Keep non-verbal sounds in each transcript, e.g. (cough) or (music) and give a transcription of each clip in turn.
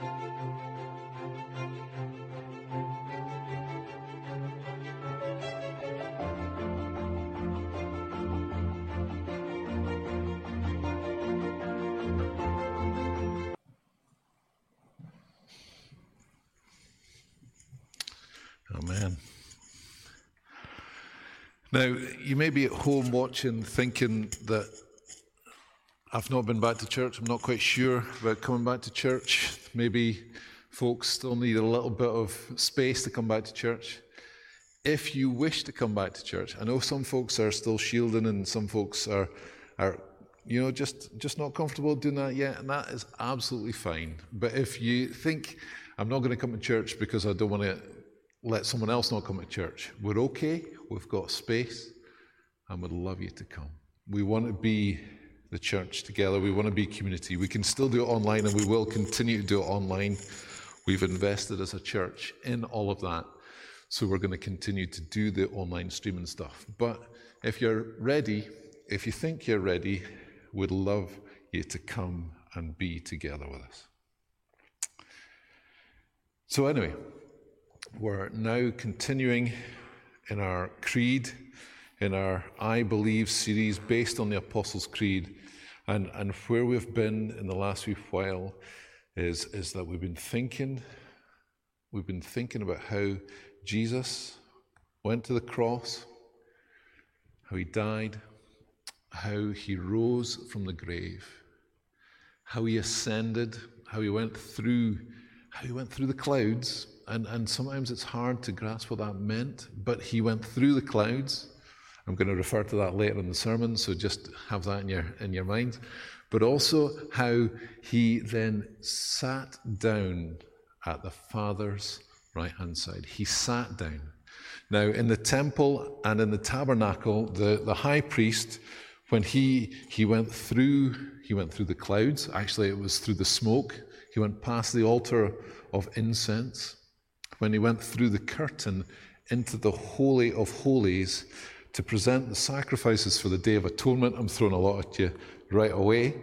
Oh, Amen. Now, you may be at home watching thinking that I've not been back to church. I'm not quite sure about coming back to church. Maybe folks still need a little bit of space to come back to church. If you wish to come back to church, I know some folks are still shielding and some folks are, are you know, just, just not comfortable doing that yet, and that is absolutely fine. But if you think, I'm not going to come to church because I don't want to let someone else not come to church. We're okay, we've got space, and we'd love you to come. We want to be the church together, we want to be community. We can still do it online, and we will continue to do it online. We've invested as a church in all of that, so we're going to continue to do the online streaming stuff. But if you're ready, if you think you're ready, we'd love you to come and be together with us. So, anyway, we're now continuing in our creed, in our I Believe series based on the Apostles' Creed. And, and where we've been in the last week while is, is that we've been thinking, we've been thinking about how Jesus went to the cross, how he died, how he rose from the grave, how he ascended, how he went through, how he went through the clouds and, and sometimes it's hard to grasp what that meant, but he went through the clouds. I'm going to refer to that later in the sermon, so just have that in your, in your mind. But also how he then sat down at the Father's right hand side. He sat down. Now, in the temple and in the tabernacle, the, the high priest, when he, he went through, he went through the clouds. Actually, it was through the smoke. He went past the altar of incense when he went through the curtain into the Holy of Holies to present the sacrifices for the Day of Atonement. I'm throwing a lot at you right away.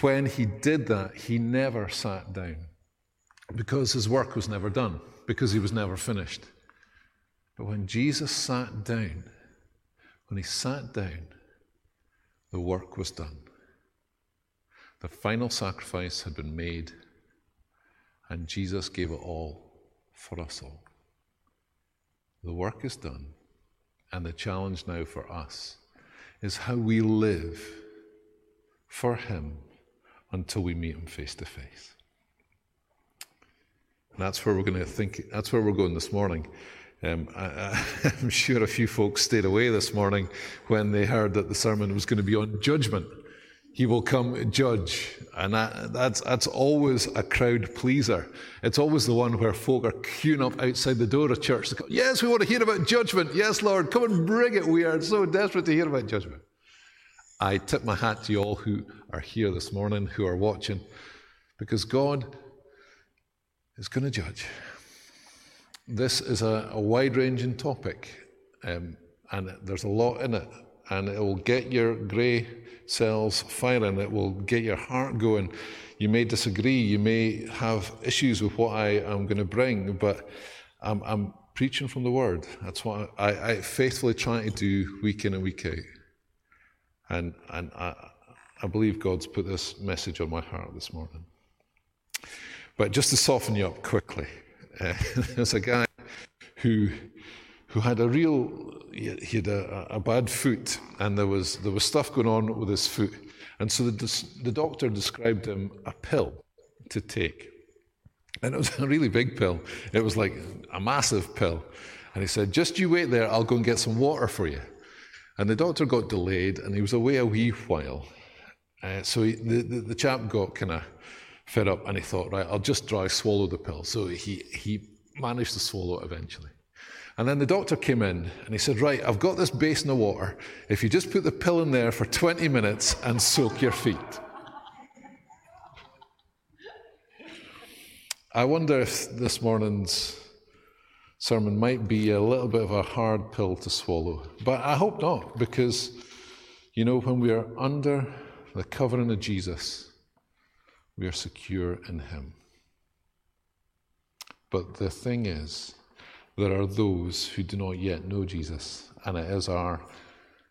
When he did that, he never sat down because his work was never done, because he was never finished. But when Jesus sat down, when he sat down, the work was done. The final sacrifice had been made, and Jesus gave it all for us all. The work is done, and the challenge now for us is how we live for Him until we meet Him face to face. And that's where we're going to think, that's where we're going this morning. Um, I, am (laughs) sure a few folks stayed away this morning when they heard that the sermon was going to be on judgment. He will come judge. And that, that's, that's always a crowd pleaser. It's always the one where folk are queuing up outside the door of church to go, Yes, we want to hear about judgment. Yes, Lord, come and bring it. We are so desperate to hear about judgment. I tip my hat to you all who are here this morning, who are watching, because God is going to judge. This is a, a wide ranging topic, um, and there's a lot in it, and it will get your grey cells firing. It will get your heart going. You may disagree. You may have issues with what I am going to bring, but I'm, I'm preaching from the Word. That's what I, I, faithfully try to do week in and week out. And, and I, I believe God's put this message on my heart this morning. But just to soften you up quickly, uh, (laughs) there's a guy who who had a real he had a, a, bad foot and there was there was stuff going on with his foot. And so the, the doctor described him a pill to take. And it was a really big pill. It was like a massive pill. And he said just you wait there i'll go and get some water for you. And the doctor got delayed and he was away a wee while. Uh, so he, the, the, the chap got kind of fed up and he thought right i'll just dry swallow the pill. So he, he managed to swallow it eventually and then the doctor came in and he said, Right, I've got this basin of water. If you just put the pill in there for 20 minutes and soak your feet. I wonder if this morning's sermon might be a little bit of a hard pill to swallow. But I hope not, because, you know, when we are under the covering of Jesus, we are secure in Him. But the thing is, there are those who do not yet know Jesus, and it is our,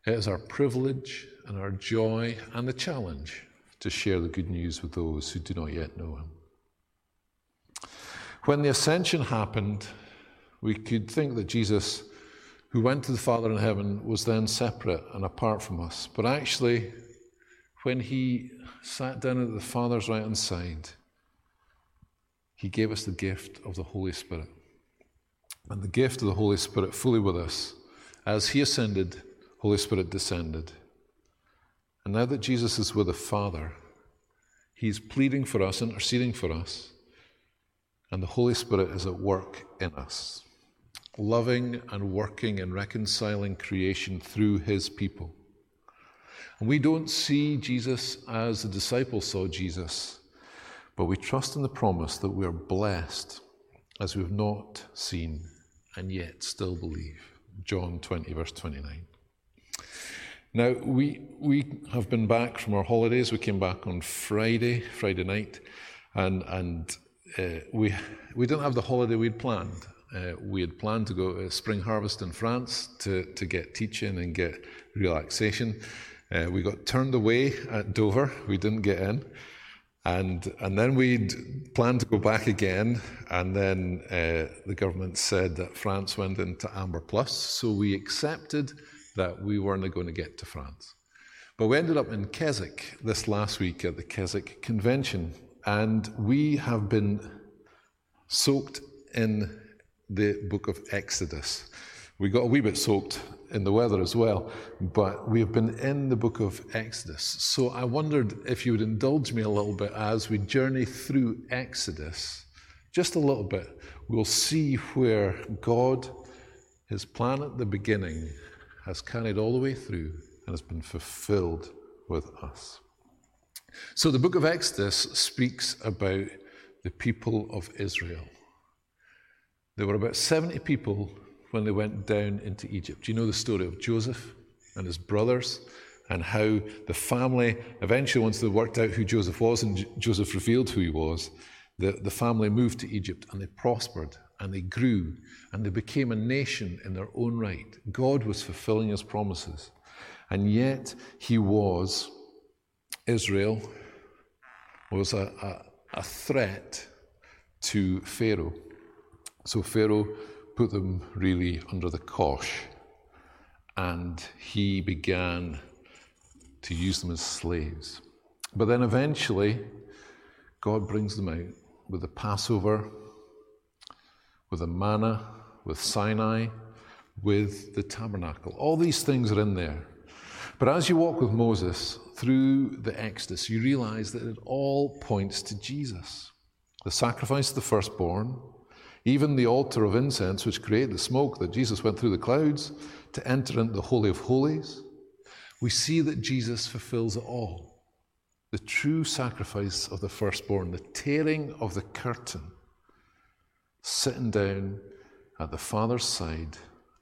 it is our privilege and our joy and the challenge to share the good news with those who do not yet know Him. When the ascension happened, we could think that Jesus, who went to the Father in heaven, was then separate and apart from us. But actually, when he sat down at the Father's right hand side, he gave us the gift of the Holy Spirit. And the gift of the Holy Spirit fully with us. As he ascended, Holy Spirit descended. And now that Jesus is with the Father, he's pleading for us, interceding for us, and the Holy Spirit is at work in us, loving and working and reconciling creation through his people. And we don't see Jesus as the disciples saw Jesus but we trust in the promise that we are blessed as we have not seen and yet still believe. John 20, verse 29. Now, we, we have been back from our holidays. We came back on Friday, Friday night, and, and uh, we, we didn't have the holiday we'd planned. Uh, we had planned to go to spring harvest in France to, to get teaching and get relaxation. Uh, we got turned away at Dover. We didn't get in. And, and then we'd planned to go back again, and then uh, the government said that France went into Amber Plus, so we accepted that we weren't going to get to France. But we ended up in Keswick this last week at the Keswick Convention, and we have been soaked in the book of Exodus. We got a wee bit soaked in the weather as well, but we have been in the book of Exodus. So I wondered if you would indulge me a little bit as we journey through Exodus, just a little bit. We'll see where God, his plan at the beginning, has carried all the way through and has been fulfilled with us. So the book of Exodus speaks about the people of Israel. There were about 70 people when they went down into Egypt. do You know the story of Joseph and his brothers and how the family, eventually, once they worked out who Joseph was and J- Joseph revealed who he was, the, the family moved to Egypt and they prospered and they grew and they became a nation in their own right. God was fulfilling his promises. And yet, he was, Israel was a, a, a threat to Pharaoh. So Pharaoh put them really under the cosh, and he began to use them as slaves. But then eventually, God brings them out with the Passover, with the manna, with Sinai, with the tabernacle. All these things are in there. But as you walk with Moses through the Exodus, you realize that it all points to Jesus the sacrifice of the firstborn, even the altar of incense, which created the smoke that Jesus went through the clouds to enter into the Holy of Holies, we see that Jesus fulfills it all. The true sacrifice of the firstborn, the tearing of the curtain, sitting down at the Father's side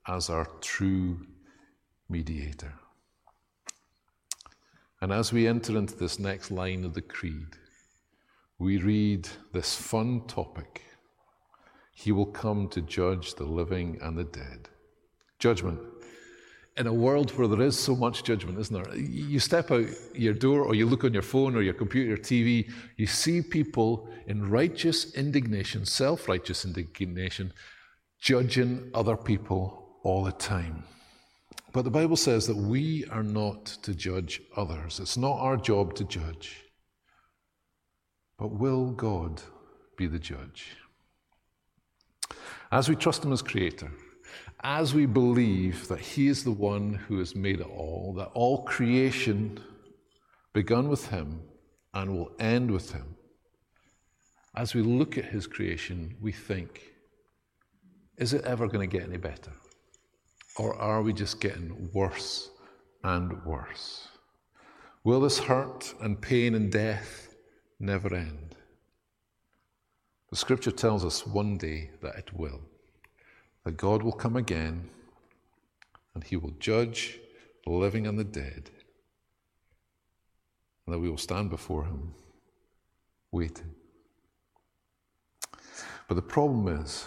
as our true mediator. And as we enter into this next line of the Creed, we read this fun topic he will come to judge the living and the dead. Judgment. In a world where there is so much judgment, isn't there? You step out your door or you look on your phone or your computer, TV, you see people in righteous indignation, self righteous indignation, judging other people all the time. But the Bible says that we are not to judge others. It's not our job to judge. But will God be the judge? As we trust Him as Creator, as we believe that He is the one who has made it all, that all creation begun with Him and will end with Him, as we look at His creation, we think, is it ever going to get any better? Or are we just getting worse and worse? Will this hurt and pain and death never end? The scripture tells us one day that it will, that God will come again and he will judge the living and the dead, and that we will stand before him waiting. But the problem is,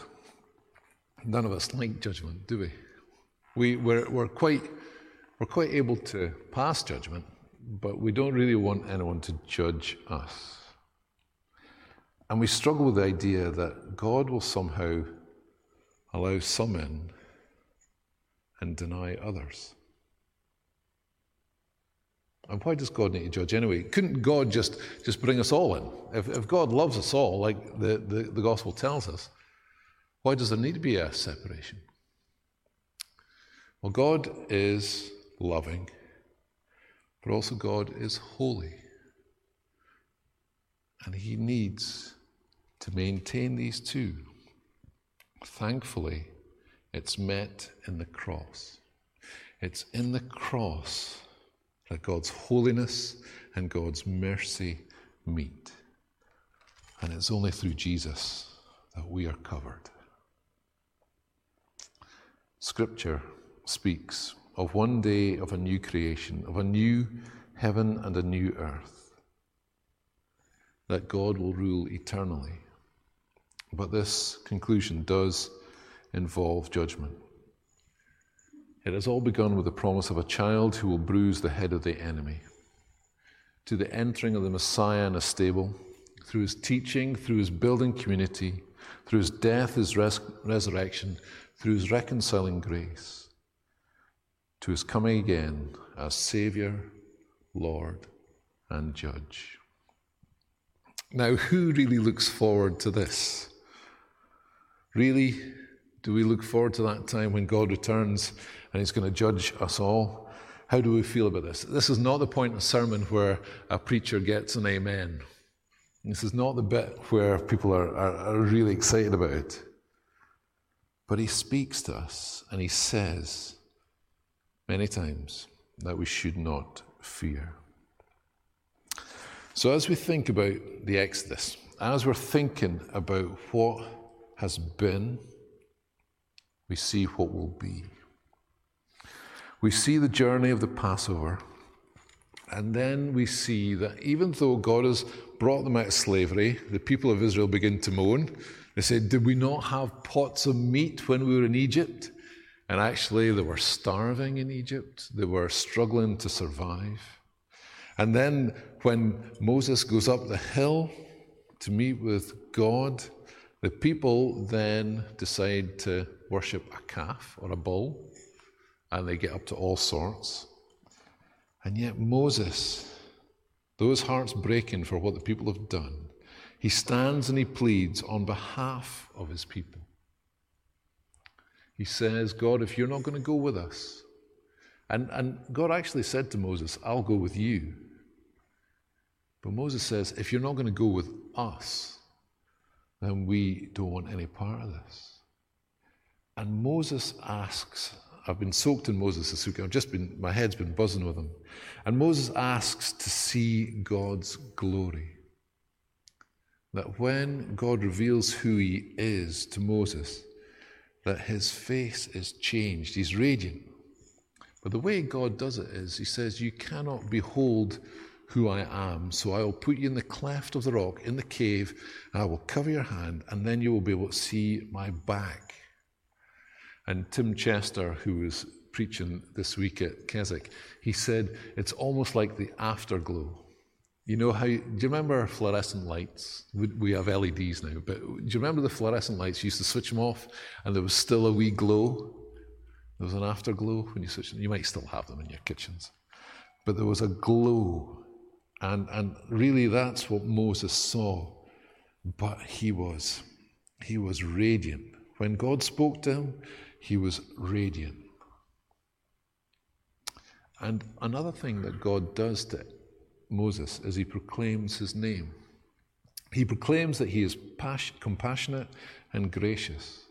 none of us like judgment, do we? we we're, we're, quite, we're quite able to pass judgment, but we don't really want anyone to judge us. And we struggle with the idea that God will somehow allow some in and deny others. And why does God need to judge anyway? Couldn't God just, just bring us all in? If, if God loves us all, like the, the, the gospel tells us, why does there need to be a separation? Well, God is loving, but also God is holy. And He needs to maintain these two. Thankfully, it's met in the cross. It's in the cross that God's holiness and God's mercy meet. And it's only through Jesus that we are covered. Scripture speaks of one day of a new creation, of a new heaven and a new earth, that God will rule eternally. But this conclusion does involve judgment. It has all begun with the promise of a child who will bruise the head of the enemy. To the entering of the Messiah in a stable, through his teaching, through his building community, through his death, his res- resurrection, through his reconciling grace, to his coming again as Saviour, Lord, and Judge. Now, who really looks forward to this? Really, do we look forward to that time when God returns and He's going to judge us all? How do we feel about this? This is not the point in sermon where a preacher gets an amen. This is not the bit where people are, are, are really excited about it. But He speaks to us and He says many times that we should not fear. So, as we think about the Exodus, as we're thinking about what has been, we see what will be. We see the journey of the Passover, and then we see that even though God has brought them out of slavery, the people of Israel begin to moan. They said, Did we not have pots of meat when we were in Egypt? And actually, they were starving in Egypt, they were struggling to survive. And then, when Moses goes up the hill to meet with God, the people then decide to worship a calf or a bull, and they get up to all sorts. And yet, Moses, those hearts breaking for what the people have done, he stands and he pleads on behalf of his people. He says, God, if you're not going to go with us, and, and God actually said to Moses, I'll go with you. But Moses says, if you're not going to go with us, then we don't want any part of this. And Moses asks, I've been soaked in Moses week. I've just been, my head's been buzzing with him. And Moses asks to see God's glory. That when God reveals who he is to Moses, that his face is changed. He's radiant. But the way God does it is, he says, You cannot behold who I am, so I will put you in the cleft of the rock, in the cave, and I will cover your hand, and then you will be able to see my back. And Tim Chester, who was preaching this week at Keswick, he said it's almost like the afterglow. You know how, do you remember fluorescent lights? We have LEDs now, but do you remember the fluorescent lights? You used to switch them off and there was still a wee glow. There was an afterglow when you switch them. You might still have them in your kitchens. But there was a glow. And, and really that's what Moses saw. But he was, he was radiant. When God spoke to him, he was radiant. And another thing that God does to Moses is he proclaims his name. He proclaims that he is compassionate and gracious.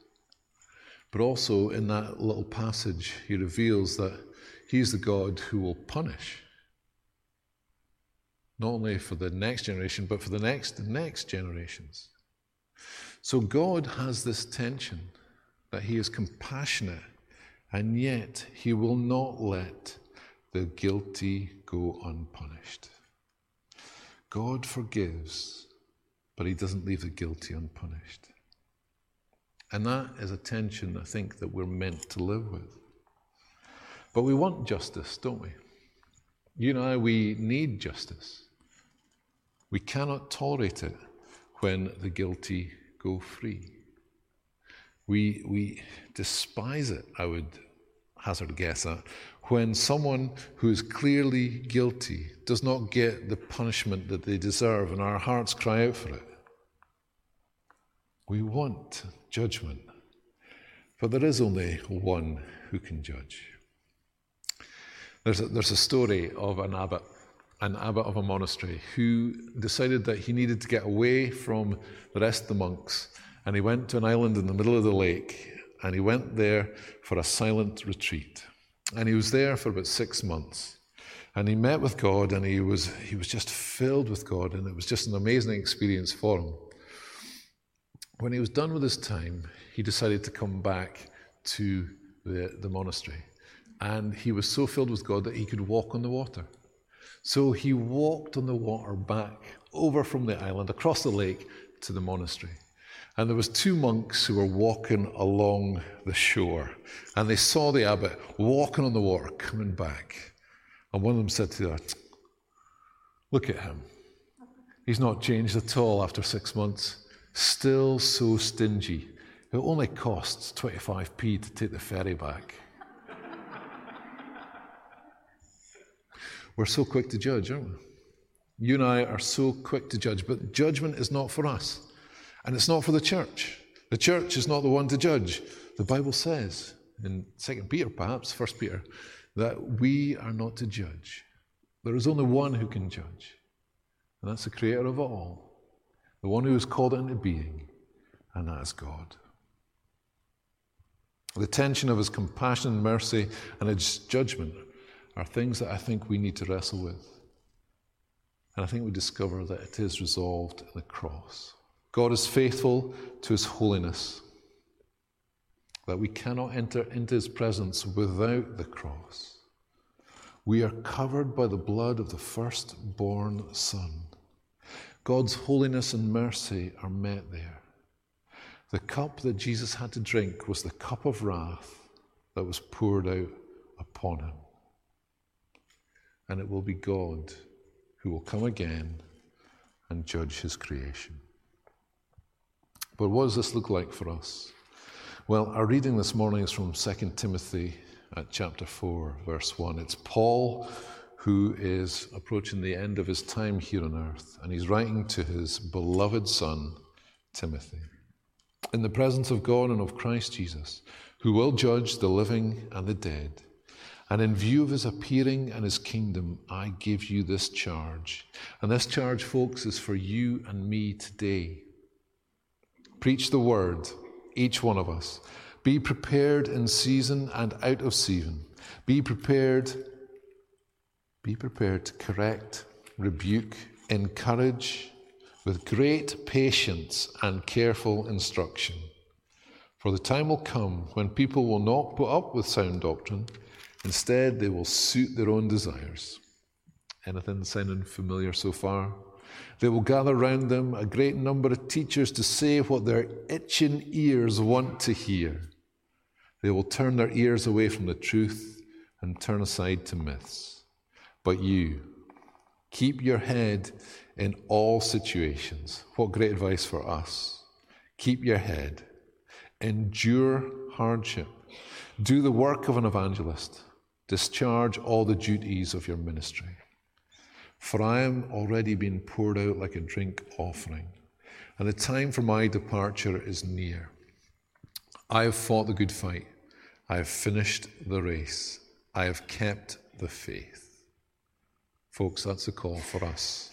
But also in that little passage, he reveals that he's the God who will punish. Not only for the next generation, but for the next next generations. So God has this tension that he is compassionate, and yet he will not let the guilty go unpunished. God forgives, but he doesn't leave the guilty unpunished. And that is a tension I think that we're meant to live with. But we want justice, don't we? You and I, we need justice. We cannot tolerate it when the guilty go free. We, we despise it, I would hazard a guess at, when someone who is clearly guilty does not get the punishment that they deserve, and our hearts cry out for it. We want judgment, but there is only one who can judge. There's a, there's a story of an abbot, an abbot of a monastery, who decided that he needed to get away from the rest of the monks, and he went to an island in the middle of the lake, and he went there for a silent retreat. And he was there for about six months. And he met with God, and he was, he was just filled with God, and it was just an amazing experience for him. When he was done with his time, he decided to come back to the, the monastery. And he was so filled with God that he could walk on the water. So he walked on the water back over from the island, across the lake to the monastery. And there was two monks who were walking along the shore, and they saw the abbot walking on the water, coming back. And one of them said to the other, Look at him. He's not changed at all after six months. Still so stingy. It only costs 25p to take the ferry back. We're so quick to judge, aren't we? You and I are so quick to judge, but judgment is not for us. And it's not for the church. The church is not the one to judge. The Bible says in 2 Peter, perhaps, 1 Peter, that we are not to judge. There is only one who can judge, and that's the creator of all, the one who has called it into being, and that is God. The tension of his compassion and mercy and his judgment are things that I think we need to wrestle with. And I think we discover that it is resolved in the cross. God is faithful to his holiness, that we cannot enter into his presence without the cross. We are covered by the blood of the firstborn Son. God's holiness and mercy are met there. The cup that Jesus had to drink was the cup of wrath that was poured out upon him and it will be God who will come again and judge his creation. But what does this look like for us? Well, our reading this morning is from 2 Timothy at chapter 4, verse 1. It's Paul who is approaching the end of his time here on earth, and he's writing to his beloved son, Timothy. In the presence of God and of Christ Jesus, who will judge the living and the dead, and in view of his appearing and his kingdom, I give you this charge. And this charge, folks, is for you and me today. Preach the word, each one of us. Be prepared in season and out of season. Be prepared. Be prepared to correct, rebuke, encourage with great patience and careful instruction. For the time will come when people will not put up with sound doctrine Instead, they will suit their own desires. Anything sounding familiar so far? They will gather round them a great number of teachers to say what their itching ears want to hear. They will turn their ears away from the truth and turn aside to myths. But you, keep your head in all situations. What great advice for us. Keep your head. Endure hardship. Do the work of an evangelist. Discharge all the duties of your ministry. For I am already being poured out like a drink offering, and the time for my departure is near. I have fought the good fight. I have finished the race. I have kept the faith. Folks, that's a call for us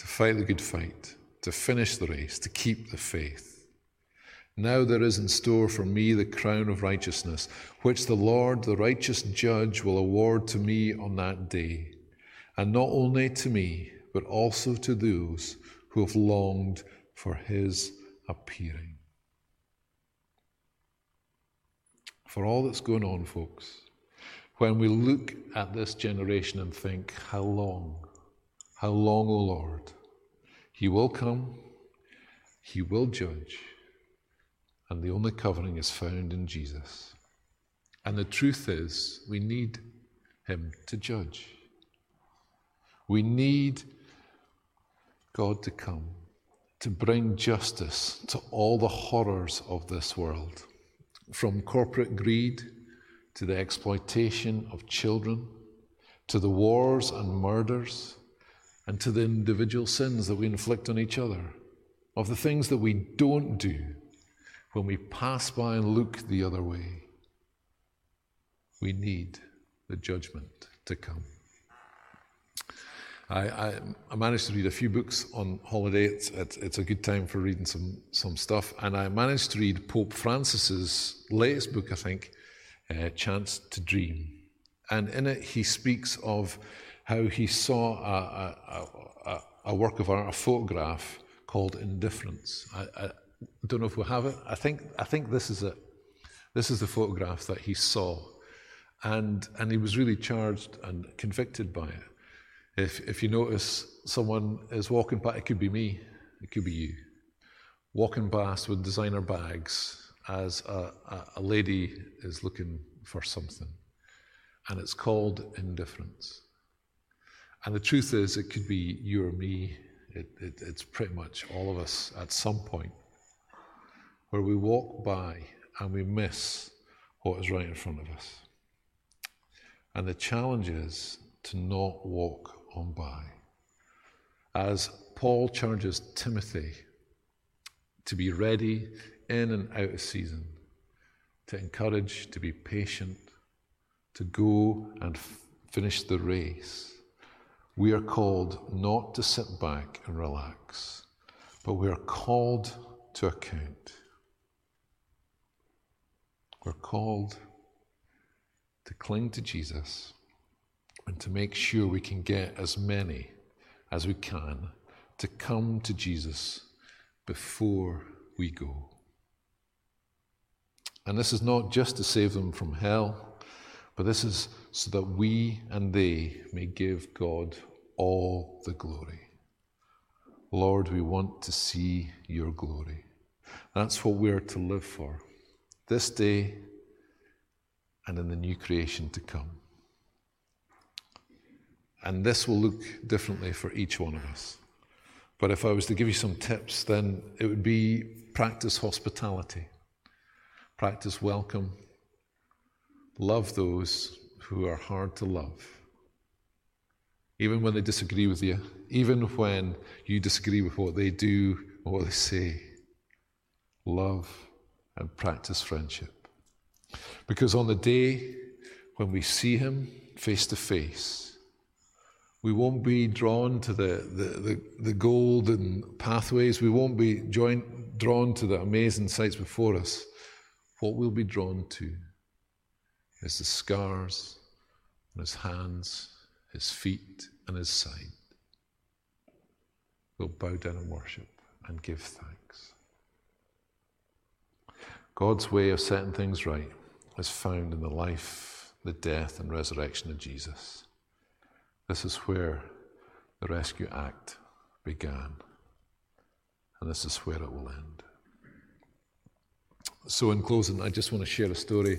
to fight the good fight, to finish the race, to keep the faith. Now there is in store for me the crown of righteousness, which the Lord, the righteous judge, will award to me on that day. And not only to me, but also to those who have longed for his appearing. For all that's going on, folks, when we look at this generation and think, how long? How long, O Lord? He will come, He will judge And the only covering is found in Jesus. And the truth is, we need him to judge. We need God to come to bring justice to all the horrors of this world, from corporate greed to the exploitation of children, to the wars and murders, and to the individual sins that we inflict on each other, of the things that we don't do when we pass by and look the other way. We need the judgment to come. I, I, I, managed to read a few books on holiday. It's, it's, it's, a good time for reading some, some stuff. And I managed to read Pope Francis's latest book, I think, uh, Chance to Dream. And in it, he speaks of how he saw a, a, a, a work of art, a photograph called Indifference. I, I, don't know if we'll have it. I think, I think this is it. This is the photograph that he saw. And, and he was really charged and convicted by it. If, if you notice someone is walking past, it could be me, it could be you, walking past with designer bags as a, a, a lady is looking for something. And it's called indifference. And the truth is, it could be you or me. It, it, it's pretty much all of us at some point where we walk by and we miss what is right in front of us. And the challenge is to not walk on by. As Paul charges Timothy to be ready in and out of season, to encourage, to be patient, to go and f- finish the race. We are called not to sit back and relax, but we are called to account. We're called to cling to Jesus and to make sure we can get as many as we can to come to Jesus before we go. And this is not just to save them from hell, but this is so that we and they may give God all the glory. Lord, we want to see your glory. That's what we're to live for this day and in the new creation to come. And this will look differently for each one of us. But if I was to give you some tips, then it would be practice hospitality, practice welcome, love those who are hard to love. Even when they disagree with you, even when you disagree with what they do or what they say, love and practice friendship. Because on the day when we see Him face to face, we won't be drawn to the, the, the, the golden pathways. We won't be joined, drawn to the amazing sights before us. What we'll be drawn to is the scars on his hands, his feet, and his side. We'll bow down and worship and give thanks. God's way of setting things right is found in the life, the death, and resurrection of Jesus. This is where the rescue act began, and this is where it will end. So, in closing, I just want to share a story.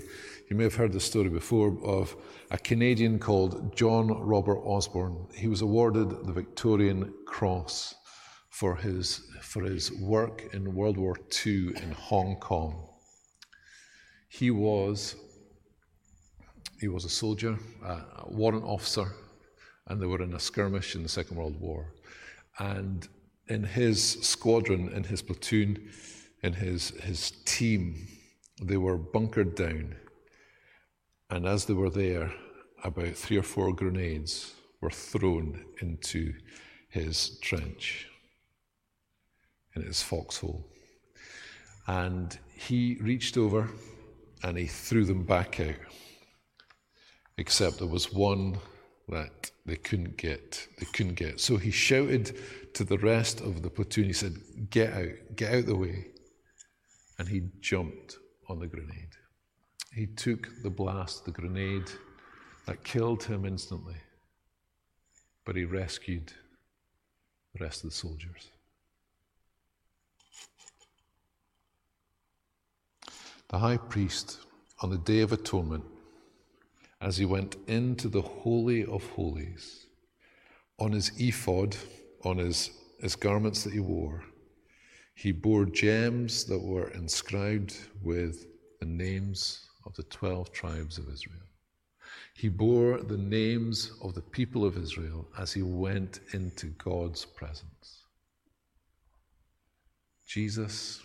You may have heard the story before of a Canadian called John Robert Osborn. He was awarded the Victorian Cross for his, for his work in World War II in Hong Kong. He was, he was a soldier, a warrant officer and they were in a skirmish in the Second World War. And in his squadron, in his platoon, in his, his team, they were bunkered down. And as they were there, about three or four grenades were thrown into his trench, in his foxhole. And he reached over and he threw them back out. Except there was one that they couldn't get. They couldn't get. So he shouted to the rest of the platoon. He said, "Get out! Get out of the way!" And he jumped on the grenade. He took the blast, the grenade that killed him instantly, but he rescued the rest of the soldiers. The high priest, on the Day of Atonement, as he went into the Holy of Holies, on his ephod, on his, his garments that he wore, he bore gems that were inscribed with the names of the 12 tribes of Israel. He bore the names of the people of Israel as he went into God's presence. Jesus,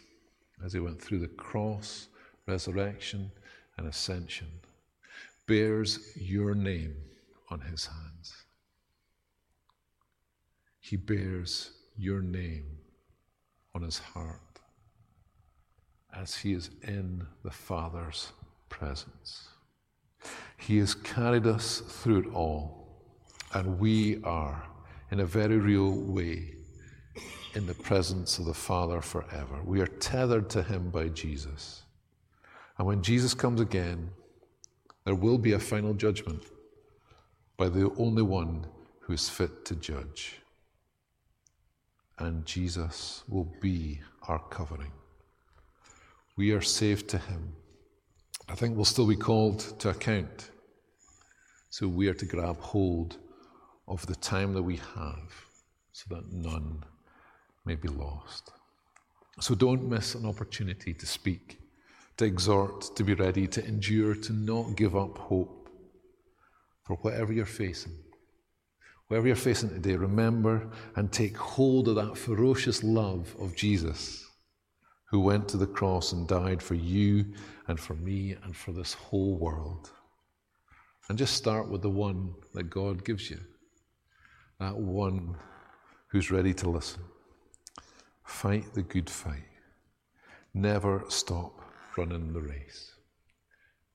as he went through the cross, resurrection, and ascension, bears your name on his hands. He bears your name on his heart as he is in the Father's presence. He has carried us through it all, and we are, in a very real way, in the presence of the Father forever. We are tethered to him by Jesus. And when Jesus comes again, there will be a final judgment by the only one who is fit to judge. And Jesus will be our covering. We are saved to him. I think we'll still be called to account. So we are to grab hold of the time that we have so that none may be lost. So don't miss an opportunity to speak to exhort, to be ready, to endure, to not give up hope for whatever you're facing. Whatever you're facing today, remember and take hold of that ferocious love of Jesus who went to the cross and died for you and for me and for this whole world. And just start with the one that God gives you, that one who's ready to listen. Fight the good fight. Never stop running the race.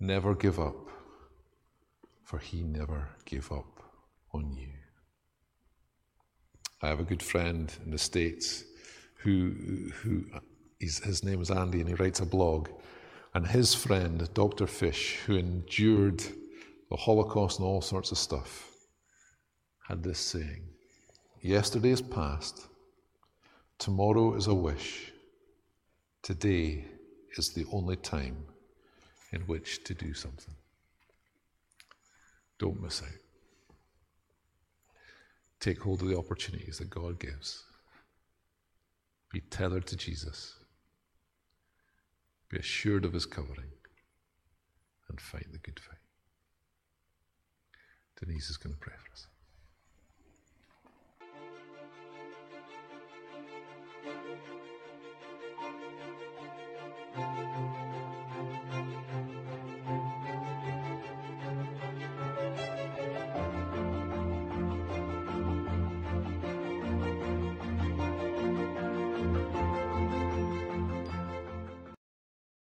Never give up, for he never gave up on you. I have a good friend in the States who, who his name is Andy, and he writes a blog. And his friend, Dr. Fish, who endured the Holocaust and all sorts of stuff, had this saying Yesterday is past, tomorrow is a wish, today is the only time in which to do something. Don't miss out. Take hold of the opportunities that God gives. Be tethered to Jesus. Be assured of his covering. And fight the good fight. Denise is going to pray for us. Música